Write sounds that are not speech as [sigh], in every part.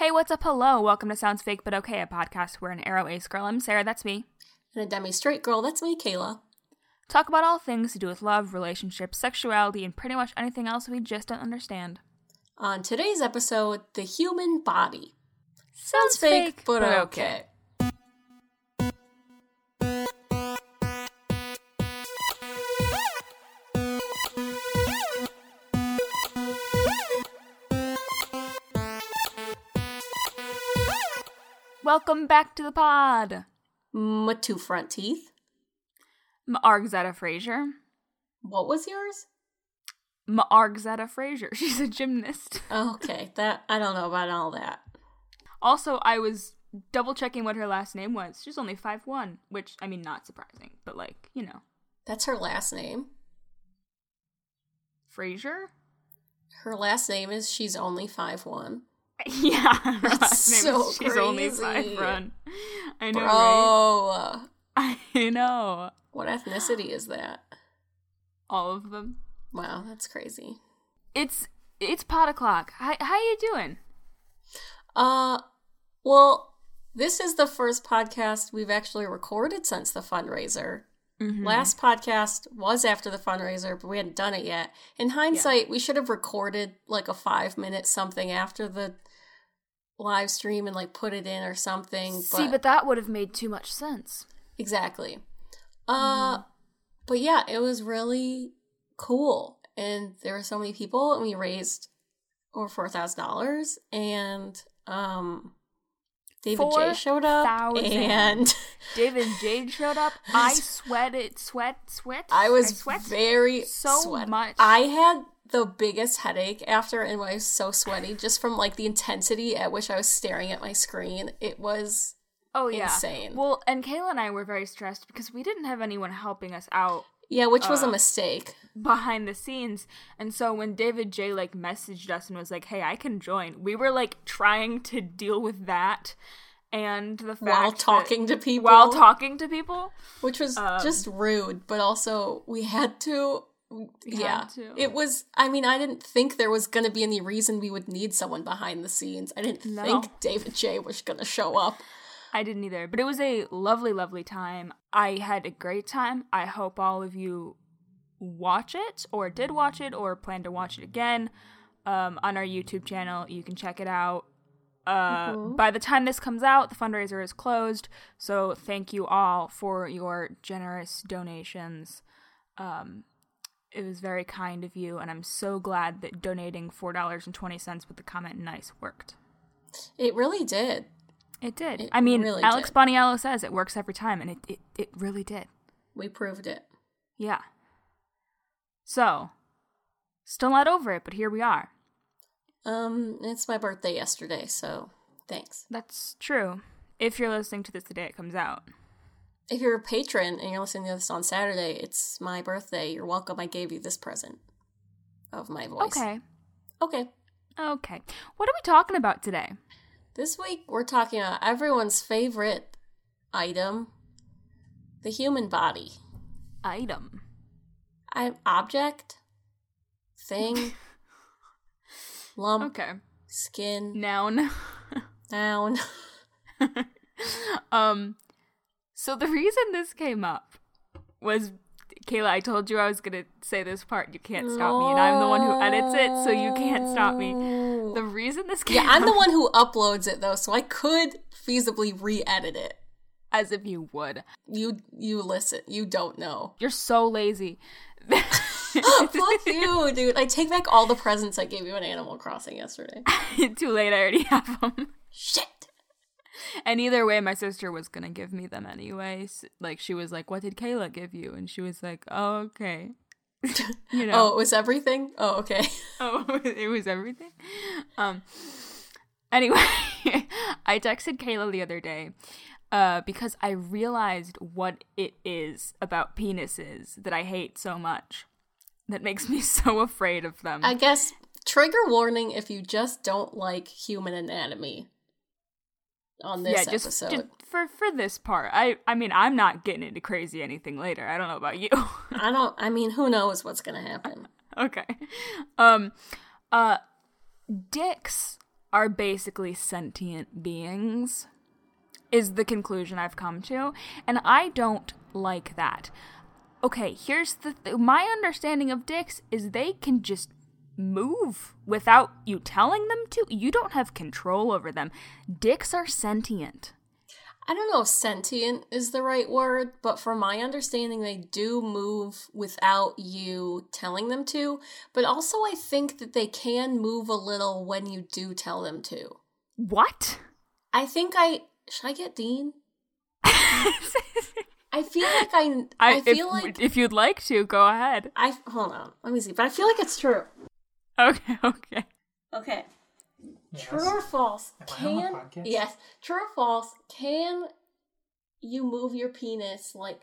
Hey, what's up? Hello. Welcome to Sounds Fake But Okay, a podcast where an aro ace girl, I'm Sarah, that's me, And a demi straight girl, that's me, Kayla. talk about all things to do with love, relationships, sexuality, and pretty much anything else we just don't understand. On today's episode, the human body. Sounds fake, but okay. Welcome back to the pod. My two front teeth. Margzetta Frazier. What was yours? Margzetta Frazier. [laughs] She's a gymnast. Okay, that I don't know about all that. Also, I was double checking what her last name was. She's only five one, which I mean, not surprising, but like you know, That's her last name. Frazier. Her last name is she's only five one. [laughs] Yeah, [laughs] That's so she's only crazy. five one. I know, Bro, right? [laughs] I know. what ethnicity is that? All of them. Wow, that's crazy. It's it's pot o'clock. How how you doing? Uh, well, this is the first podcast we've actually recorded since the fundraiser. Mm-hmm. Last podcast was after the fundraiser, but we hadn't done it yet. In hindsight, we should have recorded like a five minute something after the live stream and like put it in or something. See, but that would have made too much sense. exactly. Uh, but yeah, it was really cool, and there were so many people, and we raised over four thousand dollars, and um, David Jay showed up, 4,000. and [laughs] David Jay showed up. [laughs] I sweated, sweat, sweat. I was sweat very so sweat- much. I had the biggest headache after, and why I was so sweaty just from like the intensity at which I was staring at my screen. It was oh yeah, insane. Well, and Kayla and I were very stressed because we didn't have anyone helping us out yeah, which was a Uh, mistake. behind the scenes. And so when David Jay like messaged us and was like, "Hey, I can join," we were like trying to deal with that and the fact While that- talking to people, while talking to people. which was um, just rude, but also we had to. Yeah, it was. I mean, I didn't think there was going to be any reason we would need someone behind the scenes. I didn't No. think David Jay was going to show up. I didn't either, but it was a lovely, lovely time. I had a great time. I hope all of you watch it, or did watch it, or plan to watch it again um, on our YouTube channel. You can check it out. Uh, By the time this comes out, the fundraiser is closed. So thank you all for your generous donations. Um, it was very kind of you, and I'm so glad that donating four dollars and twenty cents with the comment "nice" worked. It really did. It did. It I mean, really Alex did. Boniello says it works every time, and it, it, it really did. We proved it. Yeah. So, still not over it, but here we are. Um, it's my birthday yesterday, so thanks. That's true. If you're listening to this the day it comes out. If you're a patron and you're listening to this on Saturday, it's my birthday. You're welcome. I gave you this present of my voice. Okay. Okay. Okay. What are we talking about today? This week we're talking about everyone's favorite item, the human body. Item. I object, thing, [laughs] lump, Okay. skin, Noun. [laughs] noun. [laughs] um, so the [laughs] reason this came up was Kayla, I told you I was gonna say this part. You can't stop me, and I'm the one who edits it, so you can't stop me. The reason this came Yeah, I'm the one who uploads it though, so I could feasibly re-edit it. as if you would. You you listen. You don't know. You're so lazy. [laughs] Fuck you, dude. I take back all the presents I gave you in Animal Crossing yesterday. [laughs] Too late. I already have them. Shit. And either way, my sister was gonna give me them anyways. Like she was like, "What did Kayla give you?" And she was like, "Oh, okay." [laughs] you know. Oh, it was everything? Oh, okay. [laughs] Oh, it was everything. Um. Anyway, [laughs] I texted Kayla the other day uh, because I realized what it is about penises that I hate so much. That makes me so afraid of them. I guess trigger warning if you just don't like human anatomy on this yeah, just, episode. just for for this part. I I mean, I'm not getting into crazy anything later. I don't know about you. [laughs] I don't I mean, who knows what's going to happen. okay. Um uh dicks are basically sentient beings, is the conclusion I've come to. And I don't like that. Okay, here's the th- my understanding of dicks is they can just move without you telling them to. You don't have control over them. Dicks are sentient. I don't know if sentient is the right word, but from my understanding, they do move without you telling them to. But also, I think that they can move a little when you do tell them to. What? I think I. Should I get Dean? [laughs] I feel like I. I, I feel if, like. If you'd like to, go ahead. I. Hold on. Let me see. But I feel like it's true. [laughs] Okay, okay. Okay. Yes. True or false? Am can yes, true or false? Can you move your penis like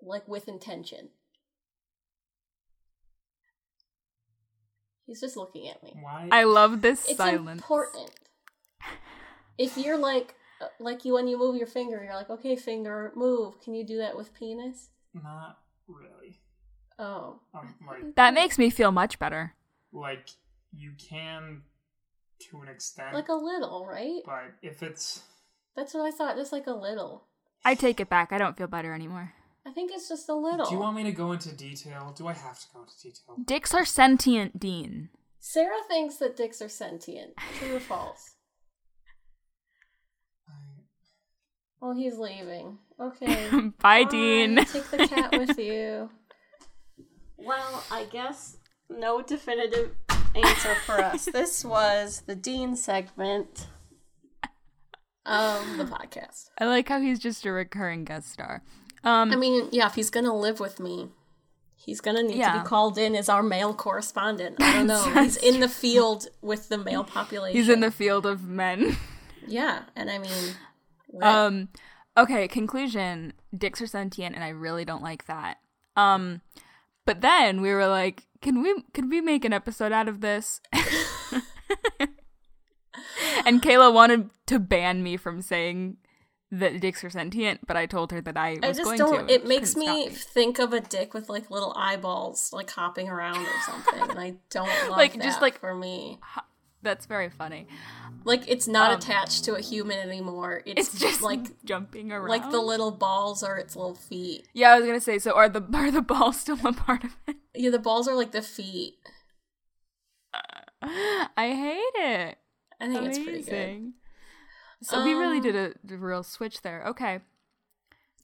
like with intention? He's just looking at me. Why? I love this it's silence. important. If you're like uh, like you when you move your finger, you're like, okay, finger, move. Can you do that with penis? Not really. Oh. Um, like that makes me feel much better. Like you can to an extent. Like a little, right? But if it's. That's what I thought, just like a little. I take it back. I don't feel better anymore. I think it's just a little. Do you want me to go into detail? Do I have to go into detail? Dicks are sentient, Dean. Sarah thinks that dicks are sentient. True or [laughs] false? I... Well, he's leaving. Okay. [laughs] Bye, Bye, Dean. Take the cat with [laughs] you. Well, I guess no definitive answer for us. [laughs] This was the Dean segment of the podcast. I like how he's just a recurring guest star. Um, I mean, yeah, if he's gonna live with me, he's gonna need to be called in as our male correspondent. I don't [laughs] know. he's in the field with the male population. he's in the field of men. [laughs] yeah, and I mean, lit. Um, okay, conclusion: dicks are sentient, and I really don't like that. Um, but then we were like, can we can we make an episode out of this? [laughs] and Kayla wanted to ban me from saying that dicks are sentient, but I told her that I was I going don't. to. It makes Couldn't me think of a dick with like little eyeballs, like hopping around or something, and I don't [laughs] love Like, just, like- for me. That's very funny. Like it's not Um, attached to a human anymore. It's, It's just like jumping around. like the little balls are its little feet. Yeah, I was gonna say. So are the [laughs] are the balls still a part of it? Yeah, the balls are like the feet. [laughs] I hate it. I think it's pretty good. Amazing. So we really Um, did a, a real switch there. Okay.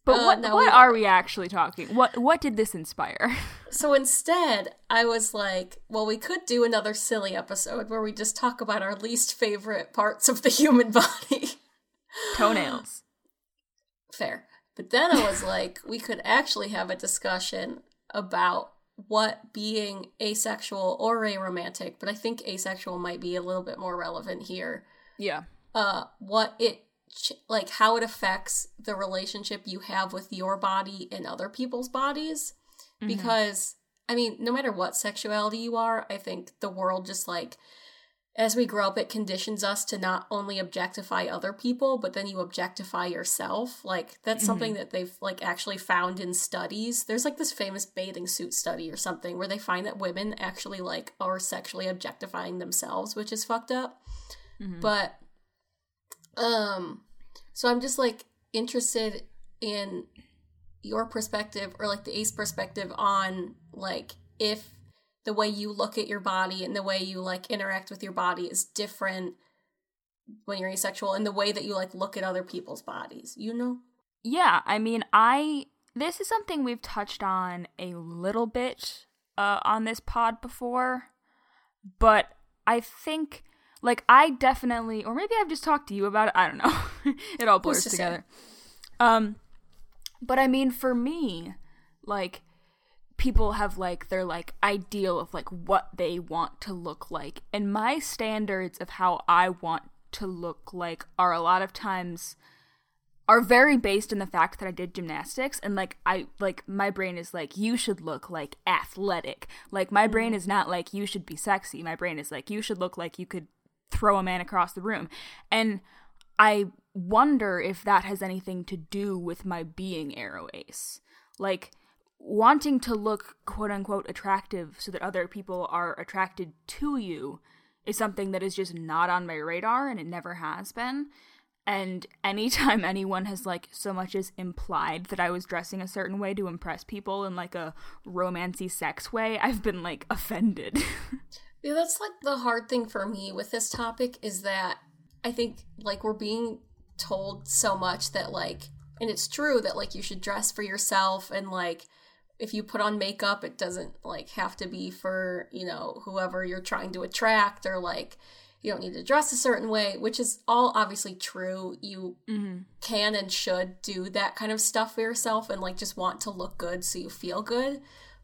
But Uh, what no, what we- are we actually talking? What what did this inspire? [laughs] So instead, I was like, well, we could do another silly episode where we just talk about our least favorite parts of the human [laughs] body. Toenails. Fair. But then I was like, we could actually have a discussion about what being asexual or aromantic, but I think asexual might be a little bit more relevant here. Yeah. Uh, what it like how it affects the relationship you have with your body and other people's bodies mm-hmm. because I mean, no matter what sexuality you are, I think the world just like as we grow up it conditions us to not only objectify other people, but then you objectify yourself. Like that's mm-hmm. something that they've like actually found in studies. There's like this famous bathing suit study or something where they find that women actually like are sexually objectifying themselves, which is fucked up. Mm-hmm. But um so I'm just like interested in your perspective or like the ace perspective on like if the way you look at your body and the way you like interact with your body is different when you're asexual and the way that you like look at other people's bodies you know? Yeah, I mean, I this is something we've touched on a little bit uh, on this pod before, but I think like I definitely, or maybe I've just talked to you about it. I don't know. [laughs] it all blurs to say? together. Um, but I mean, for me, like people have like their like ideal of like what they want to look like, and my standards of how I want to look like are a lot of times are very based in the fact that I did gymnastics and like I like my brain is like you should look like athletic. Like my brain is not like you should be sexy. My brain is like you should look like you could throw a man across the room. And I wonder if that has anything to do with my being aro ace. Like wanting to look quote unquote attractive so that other people are attracted to you is something that is just not on my radar and it never has been. And anytime [laughs] anyone has like so much as implied that I was dressing a certain way to impress people in like a romancy sex way, I've been like offended. [laughs] Yeah, that's like the hard thing for me with this topic is that I think like we're being told so much that like and it's true that like you should dress for yourself and like if you put on makeup it doesn't like have to be for, you know, whoever you're trying to attract or like you don't need to dress a certain way, which is all obviously true. You mm-hmm. can and should do that kind of stuff for yourself and like just want to look good so you feel good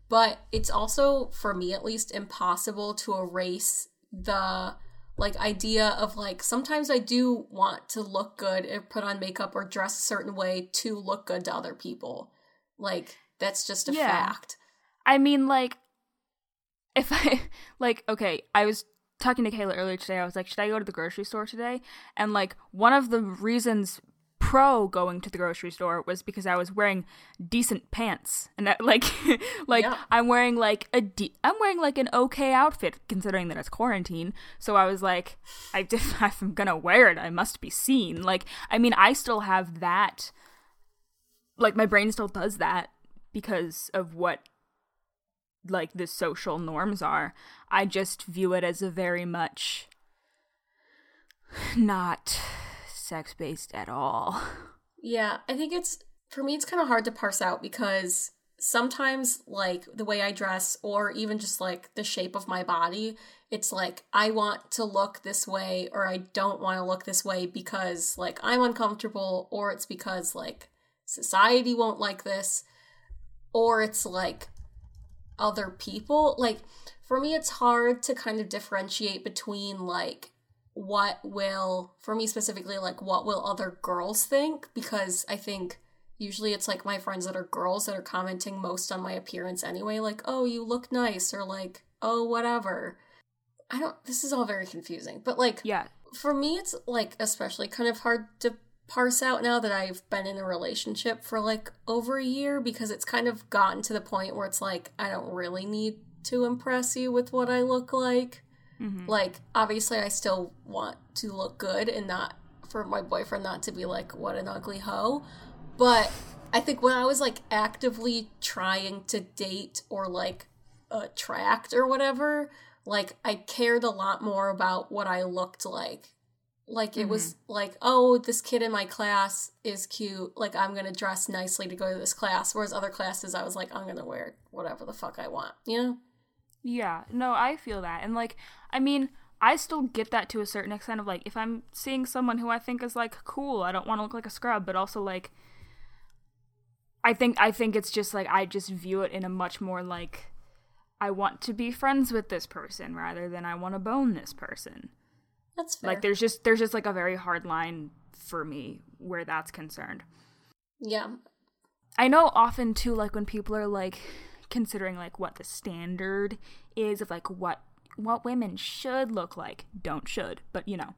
but it's also for me at least impossible to erase the like idea of like sometimes I do want to look good and put on makeup or dress a certain way to look good to other people. Like that's just a yeah. fact. I mean like if I [laughs] like okay, I was talking to Kayla earlier today. I was like, should I go to the grocery store today? And like one of the reasons pro going to the grocery store was because I was wearing decent pants and that [laughs] like like yeah. I'm wearing like a de- I'm wearing like an okay outfit considering that it's quarantine. So I was like I [laughs] if I'm going to wear it, I must be seen. Like I mean, I still have that like my brain still does that because of what like the social norms are. I just view it as a very much [sighs] not sex based at all. [laughs] Yeah, I think it's for me it's kind of hard to parse out because sometimes like the way I dress or even just like the shape of my body, it's like I want to look this way or I don't want to look this way because like I'm uncomfortable or it's because like society won't like this or it's like other people like for me it's hard to kind of differentiate between like what will for me specifically like what will other girls think? Because i think usually it's like my friends that are girls that are commenting most on my appearance anyway like oh you look nice or like oh whatever. I don't this is all very confusing but like yeah. for me it's like especially kind of hard to parse out now that i've been in a relationship for like over a year because it's kind of gotten to the point where it's like i don't really need to impress you with what i look like Mm-hmm. Like, obviously, I still want to look good and not for my boyfriend not to be like, what an ugly hoe. But I think when I was like actively trying to date or like attract or whatever, like I cared a lot more about what I looked like. Like it mm-hmm. was like, oh, this kid in my class is cute. Like I'm gonna dress nicely to go to this class. Whereas other classes, I was like, I'm gonna wear whatever the fuck I want. You know? Yeah, no, I feel that. And like, I mean, I still get that to a certain extent of like if I'm seeing someone who I think is like cool, I don't want to look like a scrub, but also like I think I think it's just like I just view it in a much more like I want to be friends with this person rather than I want to bone this person. That's fair. Like there's just there's just like a very hard line for me where that's concerned. Yeah. I know often too like when people are like considering like what the standard is of like what what women should look like. Don't should, but you know.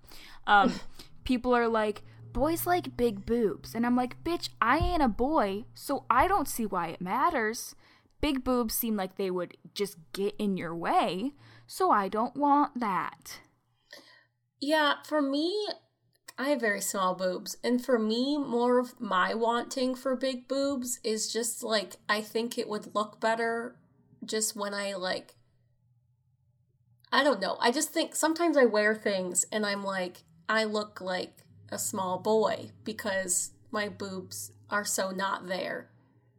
Um [laughs] people are like boys like big boobs and I'm like, "Bitch, I ain't a boy, so I don't see why it matters." Big boobs seem like they would just get in your way, so I don't want that. Yeah, for me, I have very small boobs. And for me, more of my wanting for big boobs is just like, I think it would look better just when I like. I don't know. I just think sometimes I wear things and I'm like, I look like a small boy because my boobs are so not there.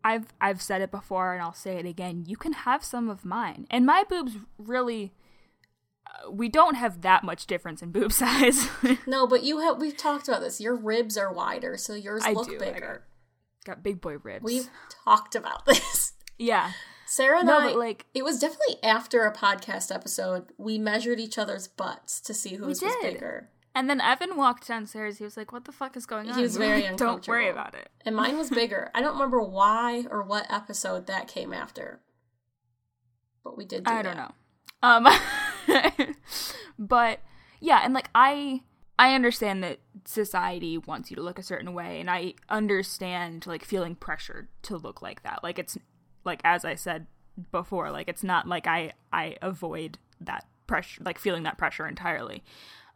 I've I've said it before and I'll say it again. You can have some of mine. And my boobs really uh, we don't have that much difference in boob [laughs] size. no, but you have. We've talked about this. Your ribs are wider, so yours I look do. bigger. Got, got, big boy ribs. We've talked about [laughs] this. Yeah. Sarah and no, I, like, it was definitely after a podcast episode. We measured each other's butts to see whose was bigger. And then Evan walked downstairs. He was like, "What the fuck is going on?" He was very uncomfortable. [laughs] Don't worry about it. And mine was [laughs] bigger. I don't remember why or what episode that came after, but we did. Do I that. don't know. Um, [laughs] but yeah, and like I I understand that society wants you to look a certain way and I understand like feeling pressured to look like that. Like it's like as I said before, like it's not like I I avoid that pressure like feeling that pressure entirely.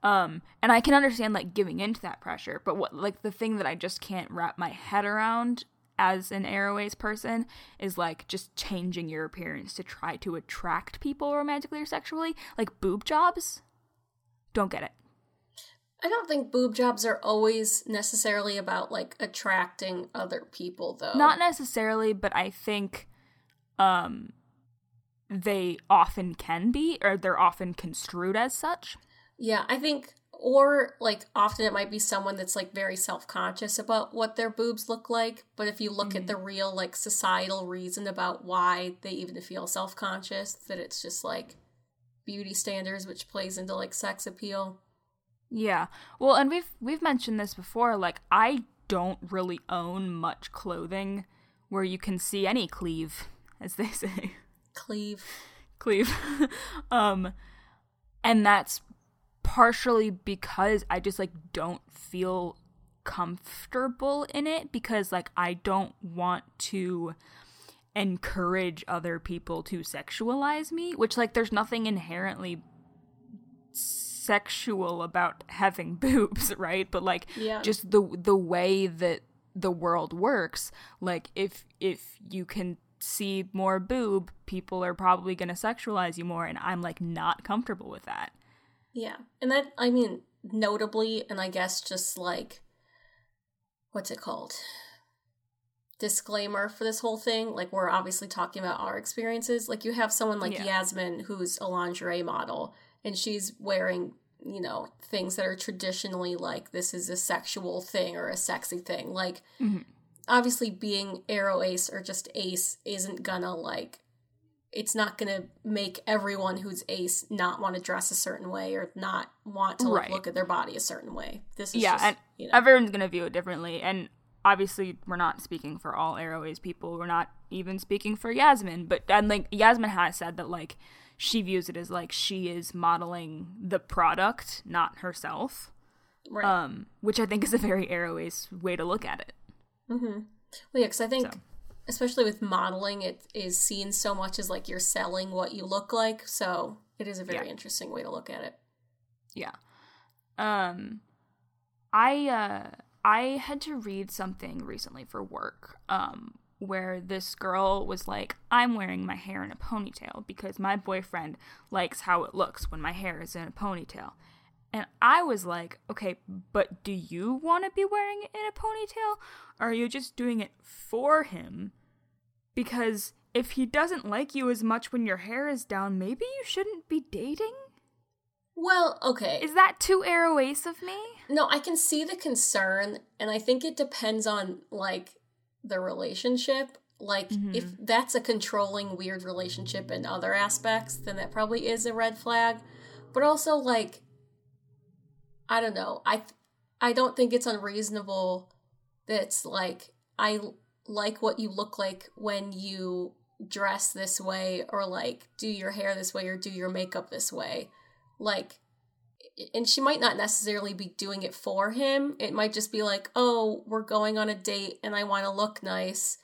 Um and I can understand like giving into that pressure, but what like the thing that I just can't wrap my head around as an aro ace person is like just changing your appearance to try to attract people romantically or sexually, like boob jobs. Don't get it. I don't think boob jobs are always necessarily about like attracting other people though. Not necessarily, but I think um they often can be or they're often construed as such. Yeah, I think or like often it might be someone that's like very self-conscious about what their boobs look like, but if you look mm-hmm. at the real like societal reason about why they even feel self-conscious, that it's just like beauty standards which plays into like sex appeal. Yeah. Well, and we've we've mentioned this before like I don't really own much clothing where you can see any cleave as they [laughs] say. Cleave. Cleave. [laughs] um and that's partially because I just like don't feel comfortable in it because like I don't want to encourage other people to sexualize me, which like there's nothing inherently sexual about having [laughs] boobs, right? But like yeah. just the the way that the world works, like if if you can see more boob, people are probably going to sexualize you more and I'm like not comfortable with that. Yeah. And that I mean notably and I guess just like what's it called? disclaimer for this whole thing like we're obviously talking about our experiences like you have someone like yeah. yasmin who's a lingerie model and she's wearing you know things that are traditionally like this is a sexual thing or a sexy thing like mm-hmm. Obviously being aro ace or just ace isn't gonna like it's not gonna make everyone who's ace not want to dress a certain way or not want to like, right. look at their body a certain way this is yeah just, and you know. everyone's gonna view it differently and obviously we're not speaking for all arrow ace people we're not even speaking for yasmin but and like yasmin has said that like she views it as like she is modeling the product, not herself. Right. Um, which I think is a very aro Ace way to look at it. Mm-hmm. Well, yeah, because I think, so. especially with modeling, it is seen so much as like you're selling what you look like. So it is a very yeah. interesting way to look at it. Yeah. Um, I uh, I had to read something recently for work. Um, where this girl was like, I'm wearing my hair in a ponytail because my boyfriend likes how it looks when my hair is in a ponytail. And I was like, okay, but do you want to be wearing it in a ponytail? Or are you just doing it for him? Because if he doesn't like you as much when your hair is down, maybe you shouldn't be dating? Well, okay. Is that too Aro Ace of me? No, I can see the concern, and I think it depends on, like, the relationship. Like, mm-hmm. if that's a controlling, weird relationship in other aspects, then that probably is a red flag. But also, like, I don't know. I I don't think it's unreasonable that's like I like what you look like when you dress this way or like do your hair this way or do your makeup this way. Like and she might not necessarily be doing it for him. It might just be like, "Oh, we're going on a date and I want to look nice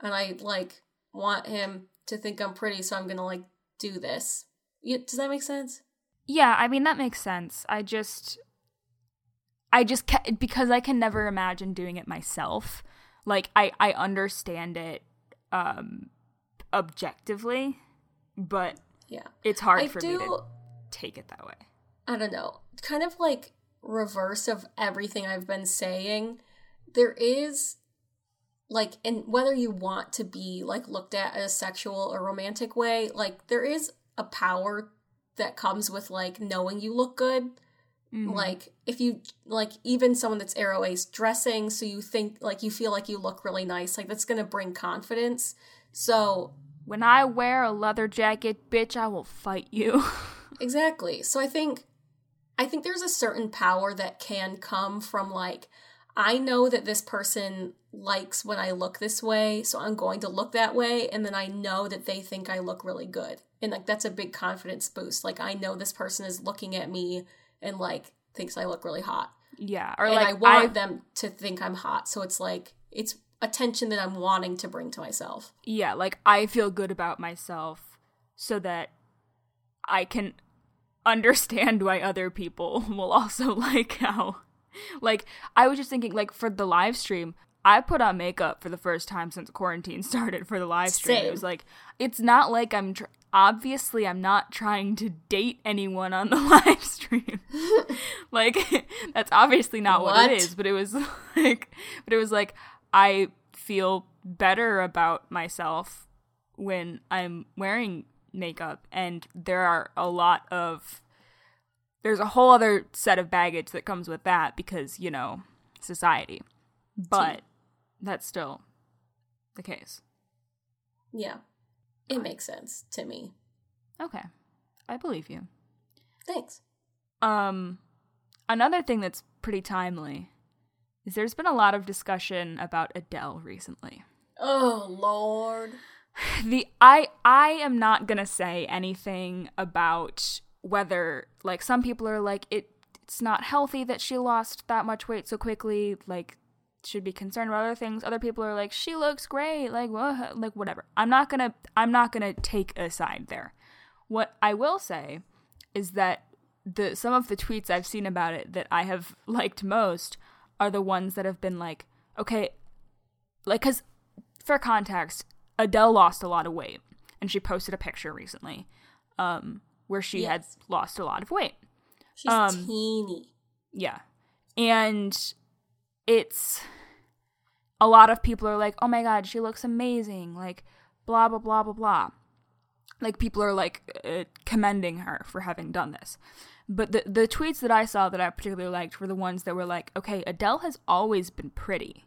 and I like want him to think I'm pretty, so I'm going to like do this." Does that make sense? Yeah, I mean that makes sense. I just I just ca- because I can never imagine doing it myself. Like I I understand it um objectively, but yeah. It's hard I for do, me to take it that way. I don't know, kind of like reverse of everything I've been saying. There is like and whether you want to be like looked at as sexual or romantic way, like there is a power that comes with like knowing you look good. Mm-hmm. Like if you like even someone that's aro ace dressing so you think like you feel like you look really nice, like that's gonna bring confidence. So when I wear a leather jacket, bitch, I will fight you. [laughs] exactly. So I think I think there's a certain power that can come from like, I know that this person likes when I look this way, so I'm going to look that way, and then I know that they think I look really good. And like that's a big confidence boost. Like I know this person is looking at me and like thinks I look really hot. Yeah. Or and like I want I, them to think I'm hot. So it's like it's attention that I'm wanting to bring to myself. Yeah, like I feel good about myself so that I can understand why other people [laughs] will also [laughs] like how like I was just thinking like for the live stream I put on makeup for the first time since quarantine [laughs] started for the live stream. Same. It was like it's not like I'm tr- obviously I'm not trying to date anyone on the [laughs] live stream. [laughs] like [laughs] that's obviously not what? What? it is, but it was like but it was like I feel better about myself when I'm wearing makeup and there are a lot of there's a whole other set of baggage that comes with that because, you know, society. But that's still the case. Yeah. It makes sense to me. Okay. I believe you. Thanks. Um another thing that's pretty timely is there's been a lot of discussion about Adele recently. Oh, Lord. [sighs] the I I am not gonna say anything about whether like some people are like it it's not healthy that she lost that much weight so quickly like should be concerned about other things. Other people are like she looks great. Like wha- like whatever. I'm not gonna i'm not gonna take a side there. What i will say is that the some of the tweets i've seen about it that i have [laughs] liked most are the ones that have been like okay like because for context adele lost a lot of weight and she posted a picture recently um where she had lost a lot of weight. She's Um, teeny. yeah. And it's a lot of people are like, "Oh my god, she looks amazing." Like blah blah blah blah blah. Like people are like uh, commending her for having done this. But the the tweets that I saw that I particularly liked were the ones that were like, "Okay, Adele has always been pretty.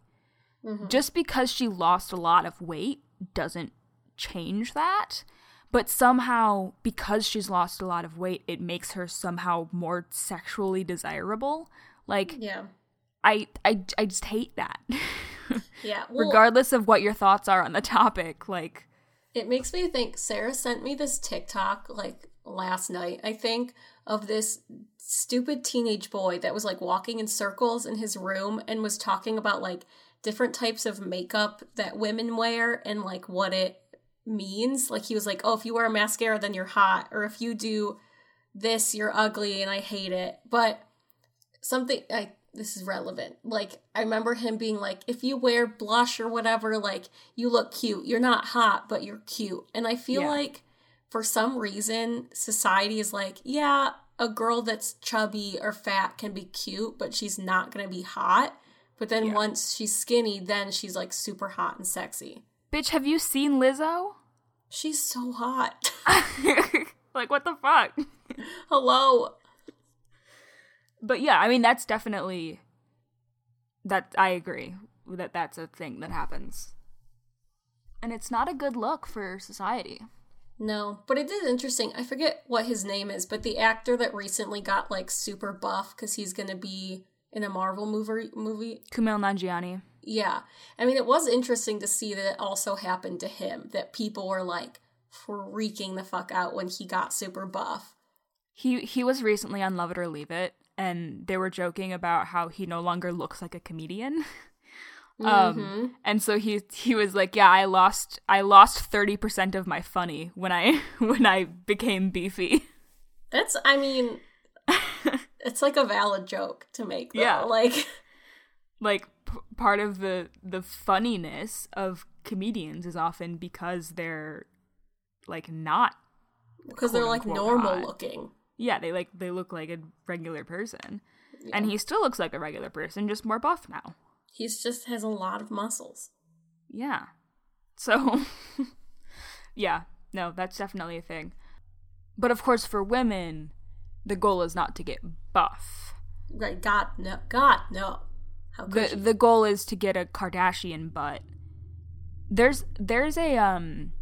Just because she lost a lot of weight doesn't change that." But somehow, because she's lost a lot of weight, it makes her somehow more sexually desirable. Like, Yeah. I, I, I just hate that. [laughs] Yeah. Well, Regardless of what your thoughts are on the topic, like, It makes me think Sarah sent me this TikTok like last night, I think, of this stupid teenage boy that was like walking in circles in his room and was talking about like different types of makeup that women wear and like what it means. Like he was like, "Oh, if you wear a mascara then you're hot," or if you do this you're ugly and I hate it. But something I this is relevant. Like I remember him being like, if you wear blush or whatever, like you look cute. You're not hot, but you're cute. And I feel Yeah. like for some reason society is like, yeah, a girl that's chubby or fat can be cute, but she's not gonna be hot. But then Yeah. once she's skinny, then she's like super hot and sexy. bitch, have you seen Lizzo? She's so hot. [laughs] like, what the fuck? [laughs] Hello. But yeah, I mean, that's definitely that. I agree that that's a thing that happens, and it's not a good look for society. No, but it is interesting. I forget what his name is, but the actor that recently got like super buff because he's gonna be in a Marvel movie. Movie, Kumail Nanjiani. yeah. I mean, it was interesting to see that it also happened to him. That people were like freaking the fuck out when he got super buff. He he was recently on Love It or Leave It, and they were joking about how he no longer looks like a comedian. [laughs] um, Mhm. and so he he was like, "Yeah, I lost I lost thirty percent of my funny when I [laughs] when I became beefy." That's, I mean, [laughs] it's like a valid joke to make. Though. Yeah. like like p- part of the the funniness of comedians is often because they're like not because they're like normal hot. looking. Yeah they like they look like a regular person and he still looks like a regular person just more buff now He's just has a lot of muscles. yeah so [laughs] yeah no that's definitely a thing but of course for women the goal is not to get buff Right? God no, God no. How could the you? the goal is to get a Kardashian butt. There's there's a um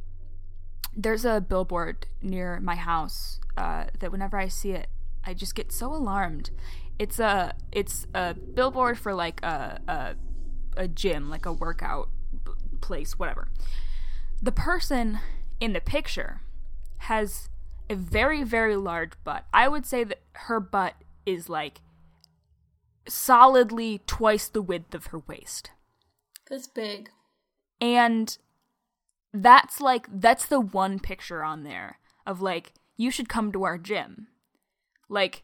there's a billboard near my house uh, that whenever I see it, I just get so alarmed. It's a it's a billboard for like a a, a gym, like a workout place, whatever. The person in the picture has a very very large butt. I would say that her butt is like solidly twice the width of her waist. That's big. And that's like that's the one picture on there of like you should come to our gym. like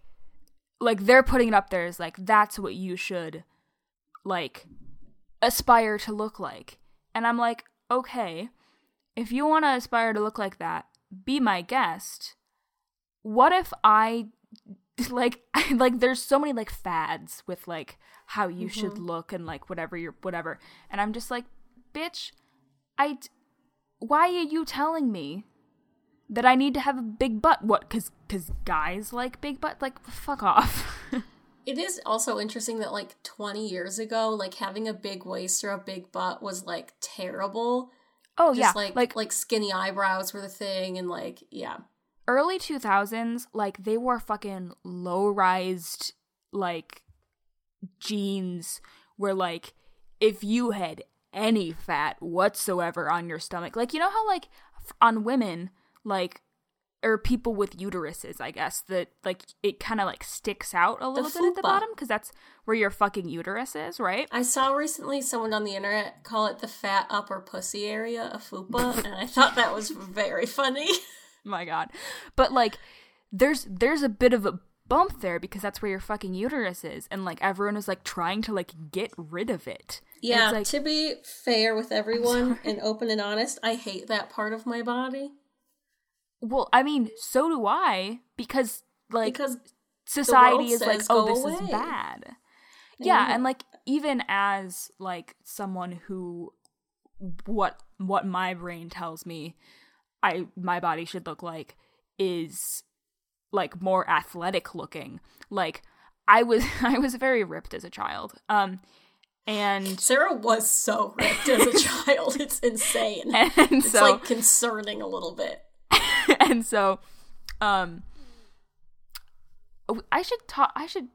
like they're putting it up there as like that's what you should like aspire to look like. And I'm like, okay, if you want to aspire to look like that, be my guest. What if I [laughs] like [laughs] like there's so many like fads with like how you mm-hmm. should look and like whatever you're whatever. And I'm just like, bitch, I why are you telling me that I need to have a big butt? What? Cuz cuz guys like big butt? Like fuck off. [laughs] it is also interesting that like 20 years ago, like having a big waist or a big butt was like terrible. Oh Just, yeah, like like like skinny eyebrows were the thing, and like yeah. Early 2000s, like they wore fucking low rised like jeans where like if you had any fat whatsoever on your stomach. Like, you know how, like, on women, like, or people with uteruses, I guess, that, like, it kind of, like, sticks out a little bit at the bottom because that's where your fucking uterus is, right? I saw recently someone on the internet call it the fat upper pussy area, a fupa, and I thought that was very funny. [laughs] My god. But, like, there's there's a bit of a bump there because that's where your fucking uterus is and like everyone is like trying to like get rid of it yeah like, to be fair with everyone and open and honest i hate that part of my body well i mean so do i because like because society is like oh this away. is bad yeah, yeah and like even as like someone who what what my brain tells me i my body should look like is like more athletic looking. Like I was [laughs] I was very ripped as a child. Um and Sarah was so ripped as a [laughs] child. It's insane. [laughs] And it's so, like concerning a little bit. [laughs] and so um I should talk I should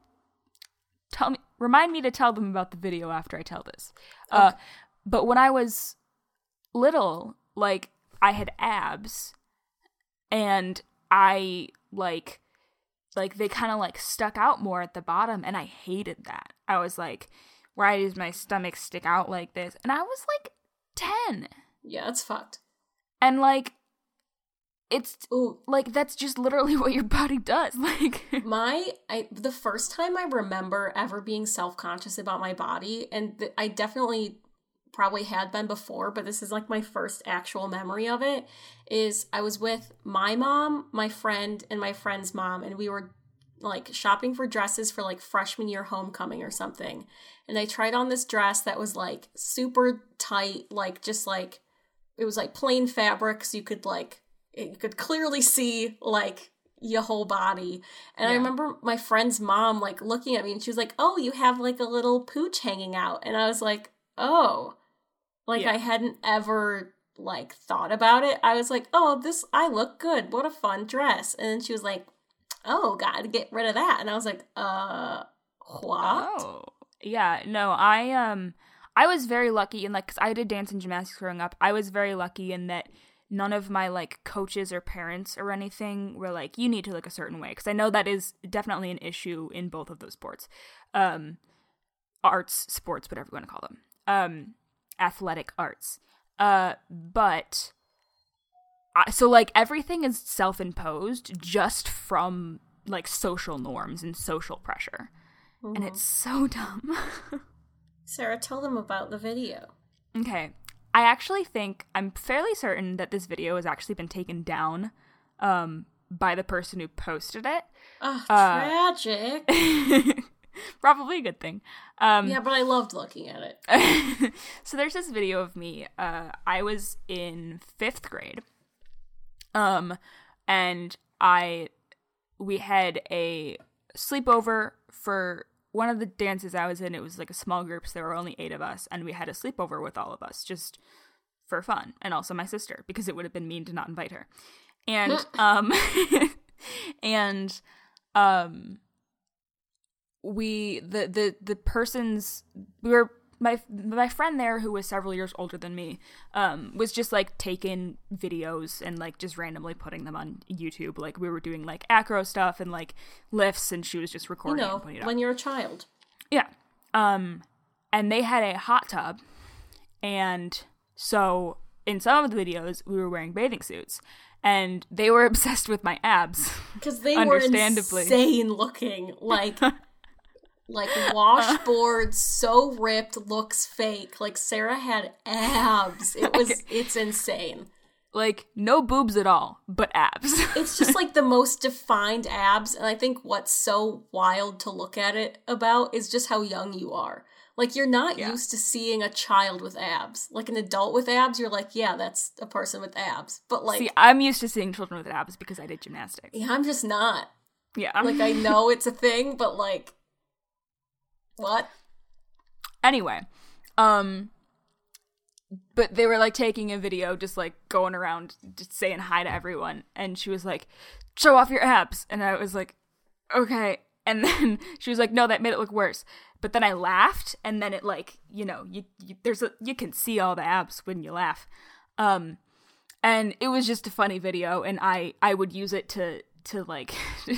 tell me remind me to tell them about the video after I tell this. Uh, okay. Uh but when I was little, like I had abs and I like like they kind of like stuck out more at the bottom and I hated that. I was like, why does my stomach stick out like this? And I was like 10. Yeah, it's fucked. And like it's Ooh. like that's just literally [laughs] what your body does. Like [laughs] my I the first time I remember ever being self-conscious about my body and th- I definitely probably had been before, but this is like my first actual memory of it. Is I was with my mom, my friend, and my friend's mom, and we were like shopping for dresses for like freshman year homecoming or something. And I tried on this dress that was like super tight, like just like it was like plain fabric, so you could like you could clearly see like your whole body. And yeah. I remember my friend's mom like looking at me and she was like, "Oh, you have like a little pooch hanging out." And I was like, "Oh." Like yeah. I hadn't ever like thought about it. I was like, "Oh, this I look good. What a fun dress." And then she was like, "Oh, god, get rid of that." And I was like, "Uh, what?" Oh. Yeah, no, I um I was very lucky in like cuz I did dance and gymnastics growing up. I was very lucky in that none of my like coaches or parents or anything were like you need to look a certain way because I know that is definitely an issue in both of those sports. Um arts, sports, whatever you want to call them. Um athletic arts. Uh, but so like everything is self-imposed just from like social norms and social pressure. Mm-hmm. And it's so [laughs] dumb. Sarah, tell them about the video. Okay. I actually think I'm fairly certain that this video has actually been taken down um, by the person who posted it. Oh, uh, tragic. [laughs] Probably a good thing. Um, yeah, but I loved looking at it. [laughs] so there's this video of me. Uh, I was in fifth grade, um, and I we had a sleepover for one of the dances I was in. It was like a small group, so there were only eight of us, and we had a sleepover with all of us just for fun, and also my sister because it would have been mean to not invite her, and [laughs] um, [laughs] and um we the the the person's we were my my friend there who was several years older than me um was just like taking videos and like just randomly putting them on YouTube. Like we were doing like acro stuff and like lifts and she was just recording you know, when you're a child. Yeah. Um and they had a hot tub and so in some of the videos we were wearing bathing suits and they were [laughs] obsessed with my abs. Because they were Understandably. insane looking, like [laughs] like [laughs] uh. washboard, so ripped, looks fake. Like Sarah had abs. It was it's insane. like no boobs at all but abs [laughs] It's just like the most defined abs, and I think what's so wild to look at it about is just how young you are. Like you're not Yeah. used to seeing a child with abs. Like an adult with abs, you're like, yeah, that's a person with abs. But like, see i'm used to seeing children with abs because i did gymnastics yeah, I'm just not. yeah Like I [laughs] know it's a thing, but like, what? anyway um but they were like taking a video just like going around just saying hi to everyone and she was like show off your abs and i was like okay and [laughs] then she was like no that made it look worse but then i laughed and then it like you know you, you there's a you can see all the abs when you laugh um and it was just a funny video and i i would use it to to like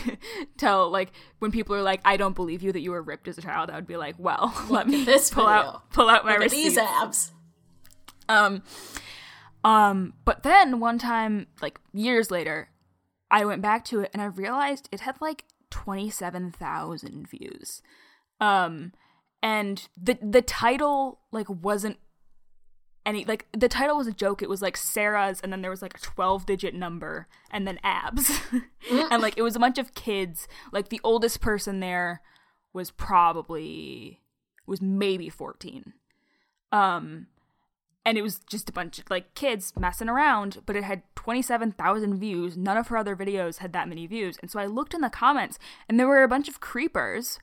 [laughs] tell like when people are like i don't believe you that you were ripped as a child i would be like well let me this pull video. out pull out my Look receipts these abs. um um but then one time like years later i went back to it and i realized it had like 27,000 views um and the the title like wasn't any like the title was a joke. It was like sarah's and then there was like a 12 digit number and then abs. [laughs] And like it was a bunch of kids. Like the oldest person there was probably was maybe 14 um and it was just a bunch of like kids messing around but it had 27,000 views. None of her other videos had that many views. And so i looked in the comments and there were a bunch of creepers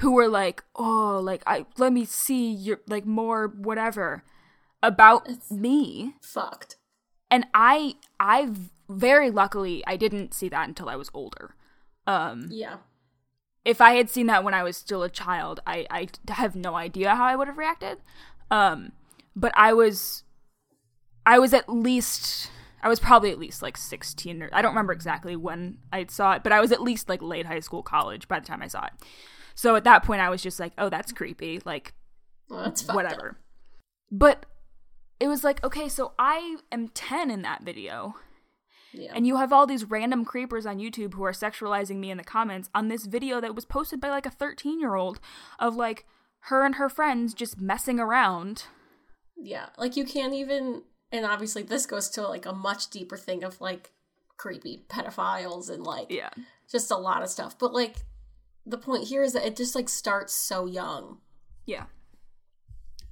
who were like oh like i let me see your like more whatever about me Fucked. and i i very luckily i didn't see that until i was older um Yeah. if I had seen that when I was still a child, I, I have no idea how I would have reacted. Um, but I was, I was at least, I was probably at least like 16 or I don't remember exactly when I saw it, but I was at least like late high school, college by the time I saw it. So at that point, I was just like, oh, that's creepy. Like, Well, that's whatever. But it was like, okay, so I am 10 in that video. Yeah. And you have all these random creepers on YouTube who are sexualizing me in the comments on this video that was posted by like a 13 year old of like her and her friends just messing around. Yeah, like you can't even, and obviously this goes to like a much deeper thing of like creepy pedophiles and like Yeah. just a lot of stuff. But like the point here is that it just like starts so young. Yeah.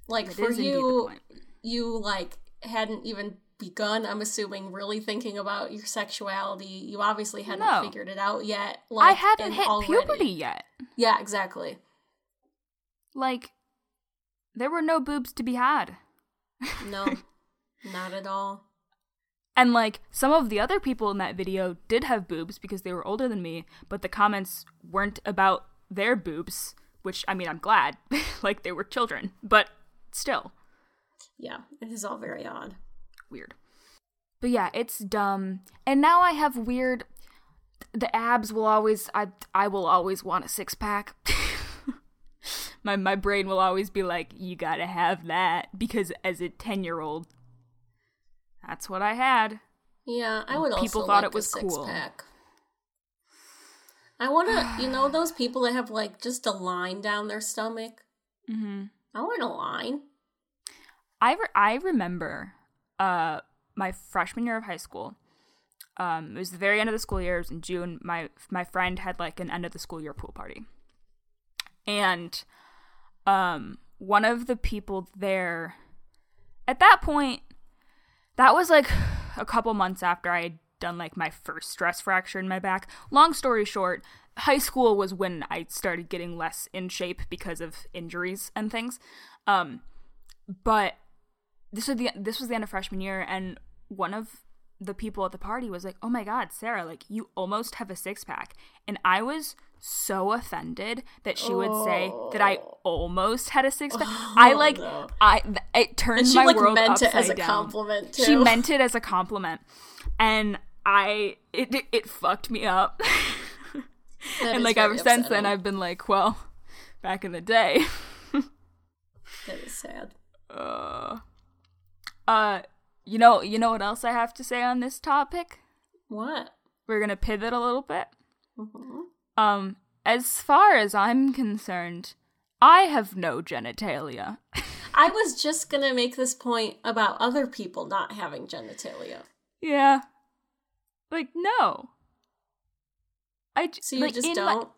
Like That for is indeed the you, point. You like hadn't even begun. I'm assuming really thinking about your sexuality. You obviously hadn't No. figured it out yet. like, I hadn't hit already- puberty yet. Yeah, exactly. Like, there were no boobs to be had. No, [laughs] not at all. And like some of the other people in that video did have boobs because they were older than me, but the comments weren't about their boobs, which I mean, I'm glad. [laughs] like they were children, but still Yeah, it is all very odd. weird. But yeah, it's dumb. And now I have weird the abs will always I I will always want a six pack. [laughs] my my brain will always be like, you gotta have that because as a ten year old, that's what I had. Yeah, I would People also thought like it was a six cool. pack. I want to, you know, those people that have like just a line down their stomach. [sighs] Mm-hmm. I want a line. I re- I remember uh my freshman year of high school. Um, it was the very end of the school year. It was in June. My my friend had like an end of the school year pool party, and um, one of the people there, at that point, that was like a couple months after I had done like my first stress fracture in my back. Long story short, high school was when I started getting less in shape because of injuries and things. Um, but this was the this was the end of freshman year, and one of the people at the party was like, "Oh my god, Sarah, like you almost have a six pack," and I was so offended that she would say that I almost had a six pack. [laughs] I like Oh. no. I it turned And she my like world meant it as a down. compliment too. She meant it as a compliment, and I it it, it fucked me up. [laughs] And like ever since then. I've been like, well, back in the day. [laughs] That is sad. Uh, uh, You know, you know what else I have to say on this topic? What? We're gonna pivot a little bit. hmm Um, as far as I'm concerned, I have no genitalia. [laughs] I was just gonna make this point about other people not having genitalia. yeah, like no. I j- So you like, just don't.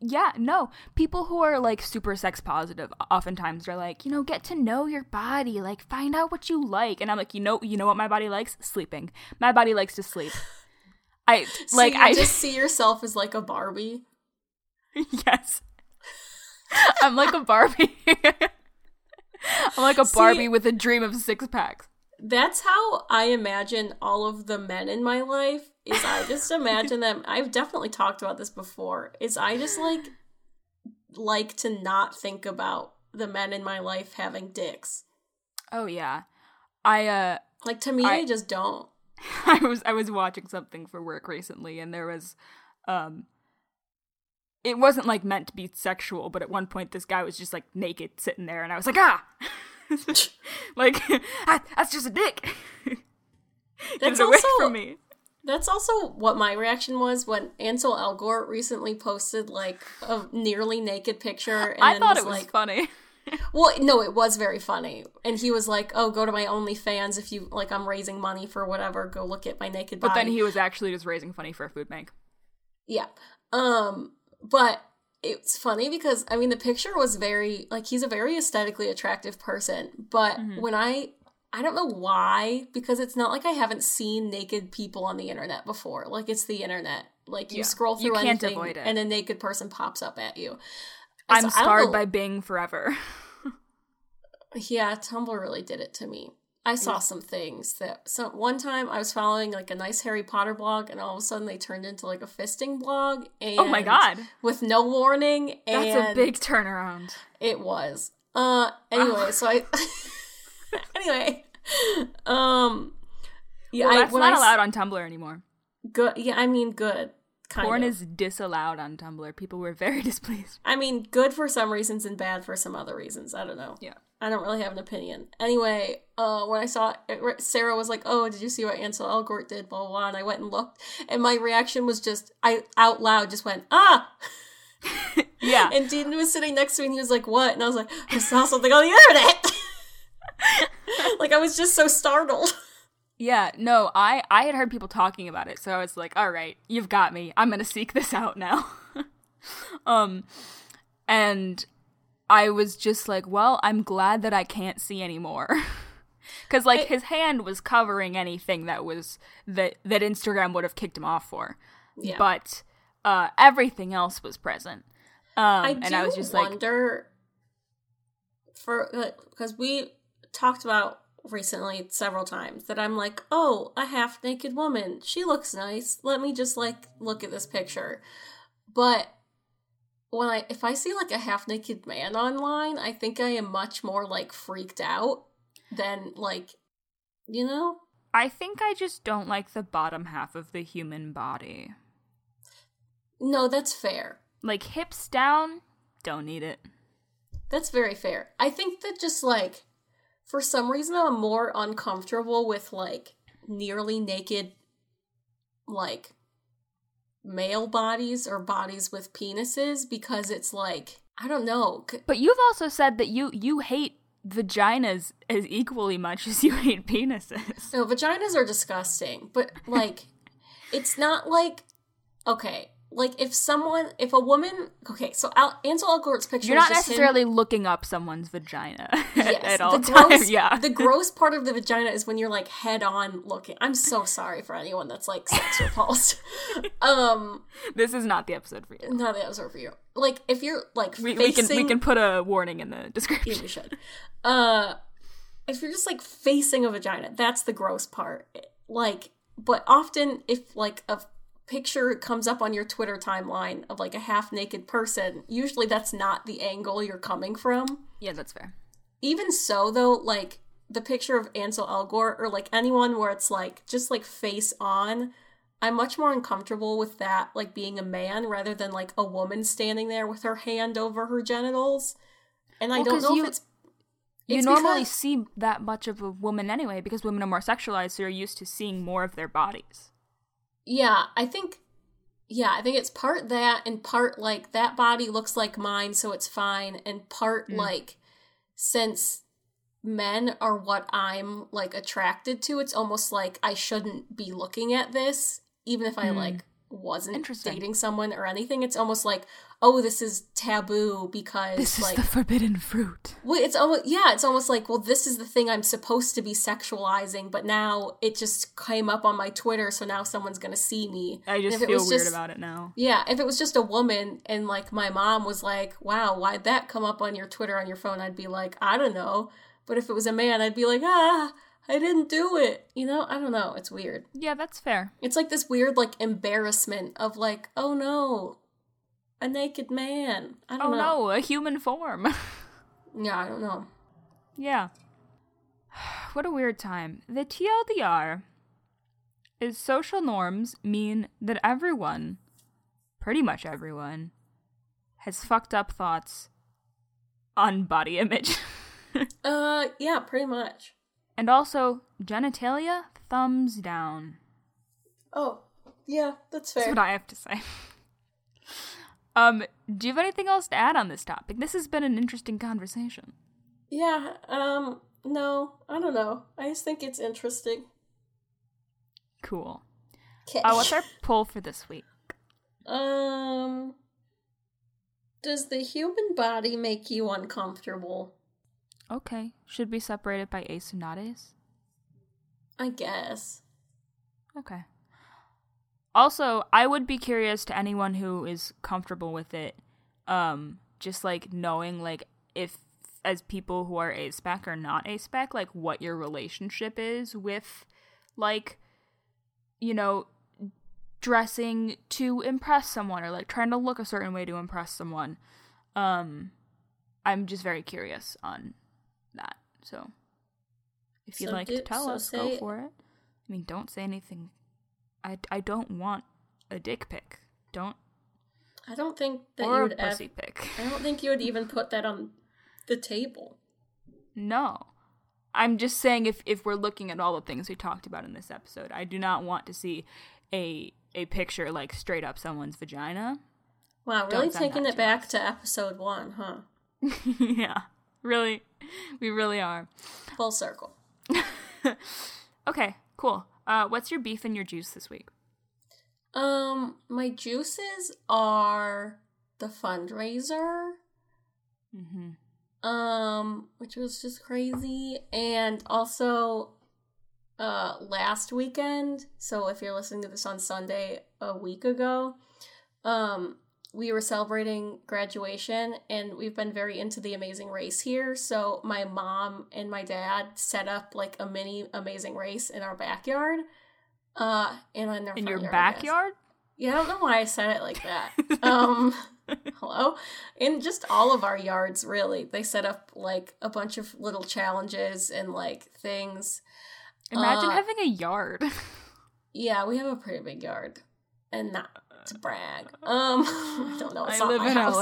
Yeah, no. People who are like super sex positive oftentimes are like, you know, get to know your body, like find out what you like. And I'm like, you know, you know what my body likes? Sleeping. My body likes to sleep. [laughs] I So like I just [laughs] see yourself as like a Barbie. yes. [laughs] I'm like a Barbie. I'm like a See- Barbie with a dream of six packs. That's how I imagine all of the men in my life. Is I just imagine them. I've definitely talked about this before. Is I just like like to not think about the men in my life having dicks. Oh yeah. I uh Like to me, I- they just don't. [laughs] I was I was watching something for work recently and there was um it wasn't like meant to be sexual, but at one point this guy was just like naked sitting there and I was like, ah [laughs] like [laughs] "Ah, that's just a dick. Get That's it away also- from me. That's also what my reaction was when Ansel Elgort recently posted like a nearly naked picture. And I thought was it was like, funny. [laughs] Well, no, it was very funny. And he was like, "Oh, go to my OnlyFans if you like. I'm raising money for whatever. Go look at my naked body. But body." then he was actually just raising money for a food bank. yeah. Um, but it's funny because I mean the picture was very like he's a very aesthetically attractive person, but Mhm. when I I don't know why because it's not like I haven't seen naked people on the internet before. Like it's the internet. Like you Yeah. scroll You through can't anything and a naked person pops up at you. I'm So I don't scarred by Bing forever. [laughs] Yeah, Tumblr really did it to me. I saw some things that so one time I was following like a nice Harry Potter blog and all of a sudden they turned into like a fisting blog and oh my god. with no warning and That's a big turnaround. it was. Uh anyway, so I [laughs] [laughs] anyway. Um yeah, well, I, that's when not I s- allowed on Tumblr anymore. Good yeah, I mean good. Kind Porn of. is disallowed on Tumblr. People were very [laughs] displeased. I mean good for some reasons and bad for some other reasons. I don't know. Yeah. I don't really have an opinion. Anyway, uh, when I saw it, Sarah was like, "Oh, did you see what Ansel Elgort did?" Blah blah blah, and I went and looked, and my reaction was just, I out loud just went, "Ah!" [laughs] Yeah. And Dean was sitting next to me, and he was like, "What?" And I was like, "I saw something on the internet." [laughs] like I was just so startled. [laughs] Yeah, no, I I had heard people talking about it, so I was like, "All right, you've got me. I'm going to seek this out now." [laughs] um and I was just like, "Well, I'm glad that I can't see anymore." Cuz like I- his hand was covering anything that was that that Instagram would have kicked him off for. Yeah, But uh everything else was present. Um I and I was just like, wonder for because we talked about recently several times that I'm like, oh, a half naked woman. She looks nice. Let me just like look at this picture. But when I if I see like a half naked man online, I think I am much more like freaked out than like you know? I think I just don't like the bottom half of the human body. No, that's fair. Like hips down, don't need it. That's very fair. I think that just like for some reason I'm more uncomfortable with like nearly naked like male bodies or bodies with penises because it's like I don't know. c- But you've also said that you you hate vaginas as equally much as you hate penises. No, vaginas are disgusting, but like it's not like okay, like if someone if a woman okay, so Al, Ansel Elgort's picture You're not just him- necessarily looking up someone's vagina [laughs] Yes, at all the times. [laughs] Yeah. the gross part of the vagina is when you're like head on looking. I'm so sorry for anyone that's like sex [laughs] repulsed. um, this is not the episode for you. not the answer for you. Like if you're like We, facing, we can we can put a warning in the description yeah, we should. Uh, if you're just like facing a vagina, that's the gross part. Like, but often if like a picture comes up on your Twitter timeline of like a half naked person, usually that's not the angle you're coming from. Yeah, that's fair. even so though like the picture of ansel elgort or like anyone where it's like just like face on i'm much more uncomfortable with that like being a man rather than like a woman standing there with her hand over her genitals and i don't know you- if it's you It's normally because- see that much of a woman anyway because women are more sexualized, so you're used to seeing more of their bodies. Yeah, I think yeah, I think it's part that and part like that body looks like mine, so it's fine, and part Mm. like since men are what I'm like attracted to, it's almost like I shouldn't be looking at this, even if I Mm. like wasn't dating someone or anything. It's almost like, oh, this is taboo because This is like the forbidden fruit. well, it's almost yeah, it's almost like well, this is the thing I'm supposed to be sexualizing, but now it just came up on my Twitter, so now someone's gonna see me. I just feel weird just- about it now. Yeah, if it was just a woman and like my mom was like, "Wow, why'd that come up on your Twitter on your phone?" I'd be like, "I don't know." But if it was a man, I'd be like, "Ah, I didn't do it." You know, I don't know. It's weird. Yeah, that's fair. It's like this weird like embarrassment of like, "Oh no, a naked man." I don't Oh know. no, a human form. [laughs] Yeah, I don't know. yeah. [sighs] What a weird time. The TLDR is social norms mean that everyone, pretty much everyone, has fucked up thoughts on body image. [laughs] Uh, yeah, pretty much. And also genitalia thumbs down. Oh, yeah, that's fair. That's what I have to say. [laughs] Um, do you have anything else to add on this topic? This has been an interesting conversation. Yeah, um, no, I don't know. I just think it's interesting. Cool. Okay. Uh, what's our poll for this week? Um, does the human body make you uncomfortable? Okay. Should be separated by ace and not ace? I guess. Okay. Also, I would be curious to anyone who is comfortable with it, um, just like knowing like if as people who are aspec or not aspec, like what your relationship is with like you know dressing to impress someone or like trying to look a certain way to impress someone. Um I'm just very curious on. So if you'd So like do- to tell so us, go for it. I mean, don't say anything. I, I don't want a dick pic. Don't I don't think that you or a would ever. pussy pic. I don't think you would even put that on the table. No. I'm just saying if if we're looking at all the things we talked about in this episode, I do not want to see a a picture like straight up someone's vagina. Wow, really taking it back us. to episode one, huh? [laughs] yeah. Really. We really are. Full circle. [laughs] Okay, cool. Uh what's your beef and your juice this week? Um, my juices are the fundraiser. Mm-hmm. um which was just crazy and also uh last weekend so if you're listening to this on sunday a week ago um we were celebrating graduation and we've been very into the amazing race here. So my mom and my dad set up like a mini amazing race in our backyard uh and in, their In your yard, backyard? yeah i don't know why i said it like that. [laughs] Um hello? In just all of our yards really. They set up like a bunch of little challenges and like things. Imagine Uh, having a yard. [laughs] yeah we have a pretty big yard. And not to brag um [laughs] i don't know it's I not live my in house.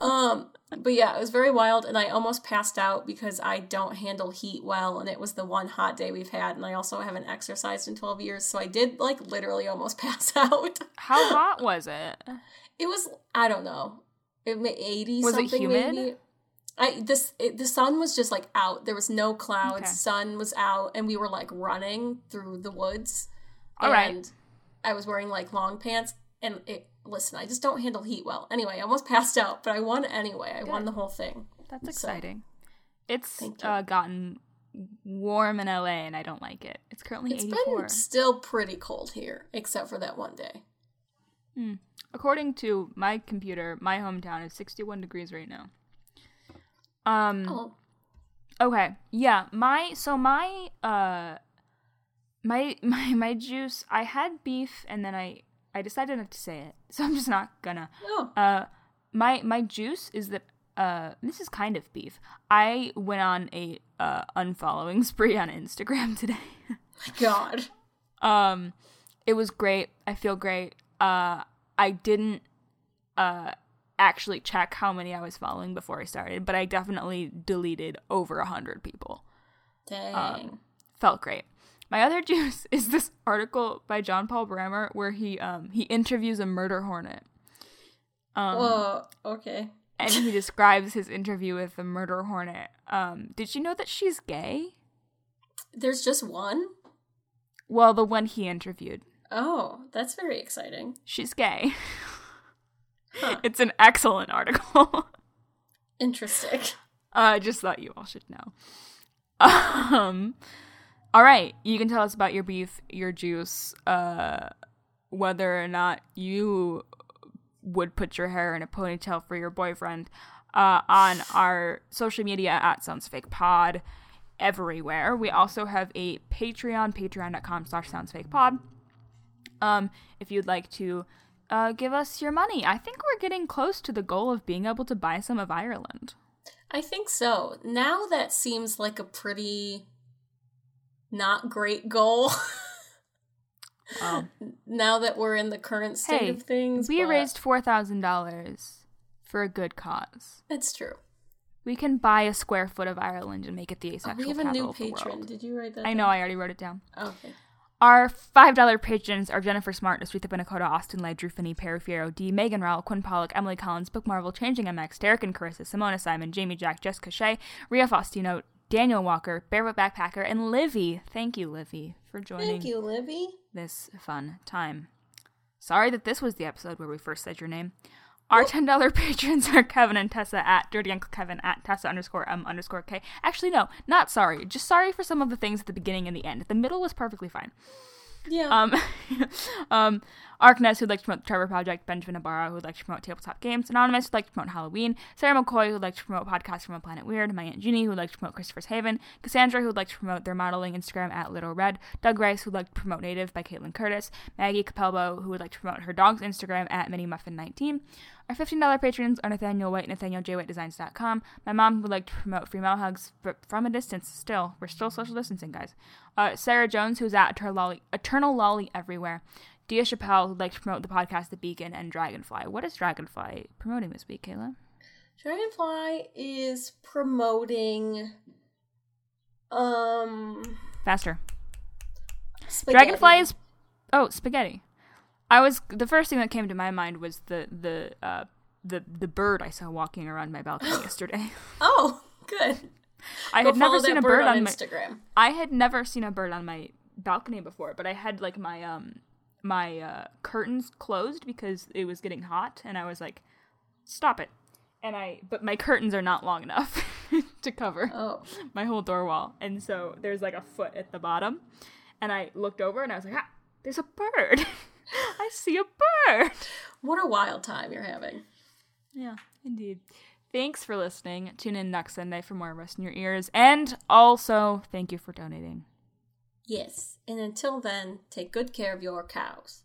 LA. [laughs] um but yeah it was very wild and i almost passed out because i don't handle heat well and it was the one hot day we've had and i also haven't exercised in 12 years so i did like literally almost [laughs] pass out How hot was it? It was I don't know. It eighty Was it something humid? maybe. I this it, the sun was just like out. There was no clouds. Okay. Sun was out, and we were like running through the woods. All right. I was wearing like long pants, and it. Listen, I just don't handle heat well. Anyway, I almost [laughs] passed out, but I won anyway. I won the whole thing. That's So, exciting. it's uh, gotten warm in LA and I don't like it. It's currently It's 84. been still pretty cold here, except for that one day. According to my computer, my hometown is 61 degrees right now. Um Oh, okay. Yeah, my so my uh my [laughs] my my juice, I had beef and then I I decided not to say it. [laughs] So I'm just not gonna. oh, Uh, my my juice is that uh this is kind of beef. I went on a uh unfollowing [laughs] spree on Instagram today. my God. um, it was great. I feel great. Uh, I didn't. Uh, actually check how many I was following before I started, but I definitely deleted over a hundred people. Dang. Felt great. My other [laughs] juice is this article by John Paul Brammer where he um he interviews a murder hornet. Um, Whoa. Okay. and he [laughs] describes his interview with the murder hornet. Um, did you know that she's gay? There's just one. Well, the one he interviewed, Oh, that's very exciting. she's gay. [laughs] Huh. It's an excellent article. Interesting. I just thought you all should know. Um, all right, you can tell us about your beef, your juice, uh, whether or not you would put your hair in a ponytail for your boyfriend, uh, on our social media at Sounds Fake Pod everywhere. We also have a Patreon, patreon.com slash Sounds Fake Pod. Um, if you'd like to uh, give us your money, I think we're getting close to the goal of being able to buy some of Ireland. I think so. Now that seems like a pretty not great goal. Wow. [laughs] Oh. now that we're in the current state Hey, of things. we raised four thousand dollars for a good cause. It's true. We can buy a square foot of Ireland and make it the Oh, asexual we have a new capital of the patron. Did you write that? I know. I already wrote it down. Oh, okay. Our five dollar patrons are Jennifer Smart, Nasritha Benakota, Austin Lay, Drew Finney, Perry Fiero, D, Megan Rowell, Quinn Pollock, Emily Collins, Book Marvel, Changing MX, Derek and Carissa, Simona Simon, Jamie Jack, Jessica Shea, Ria Faustino, Daniel Walker, Barefoot Backpacker, and Livy. Thank you, Livy, for joining Thank you, Livy. this fun time. Sorry that this was the episode where we first said your name. Our ten dollar [laughs] patrons are Kevin and Tessa at Dirty Uncle Kevin at Tessa underscore M underscore K. Actually, no, not sorry. Just sorry for some of the things at the beginning and the end. The middle was perfectly fine. Yeah. Um, [laughs] um, Arkness, who'd like to promote the Trevor Project, Benjamin Ibarra, who'd like to promote Tabletop Games, Anonymous, who'd like to promote Halloween, Sarah McCoy, who'd like to promote Podcasts from a Planet Weird, my Aunt Jeannie, who'd like to promote Christopher's Haven, Cassandra, who'd like to promote their modeling Instagram at Little Red, Doug Rice, who'd like to promote Native by Kaitlin Curtice, Maggie Capelbo, who would like to promote her dog's Instagram at MinnieMuffin19. Our $15 patrons are Nathaniel White, NathanielJWhiteDesigns.com. My mom would like to promote free mail hugs, from a distance still. We're still social distancing, guys. Uh, Sarah Jones, who's at Eternal Lolly, Eternal Lolly everywhere. Dia Chappelle, who'd like to promote the podcast The Beacon and Dragonfly. What is Dragonfly promoting this week, Kayla? Dragonfly is promoting um Faster. spaghetti. Dragonfly is oh spaghetti. I was the first thing that came to my mind was the the uh, the the bird I saw walking around my balcony [gasps] yesterday. Oh, good. I Go had never seen a bird on on my Instagram. I had never seen a bird on my balcony before, but I had like my um my uh, curtains closed because it was getting hot, and I was like, "Stop it!" And I, but my curtains are not long enough [laughs] to cover Oh, my whole door wall, and so there's like a foot at the bottom, and I looked over and I was like, "Ah, there's a bird! [laughs] I see a bird!" what a wild time you're having. Yeah, indeed. Thanks for listening. Tune in next Sunday for more Rest in Your Ears, and also thank you for donating. Yes. And until then, take good care of your cows.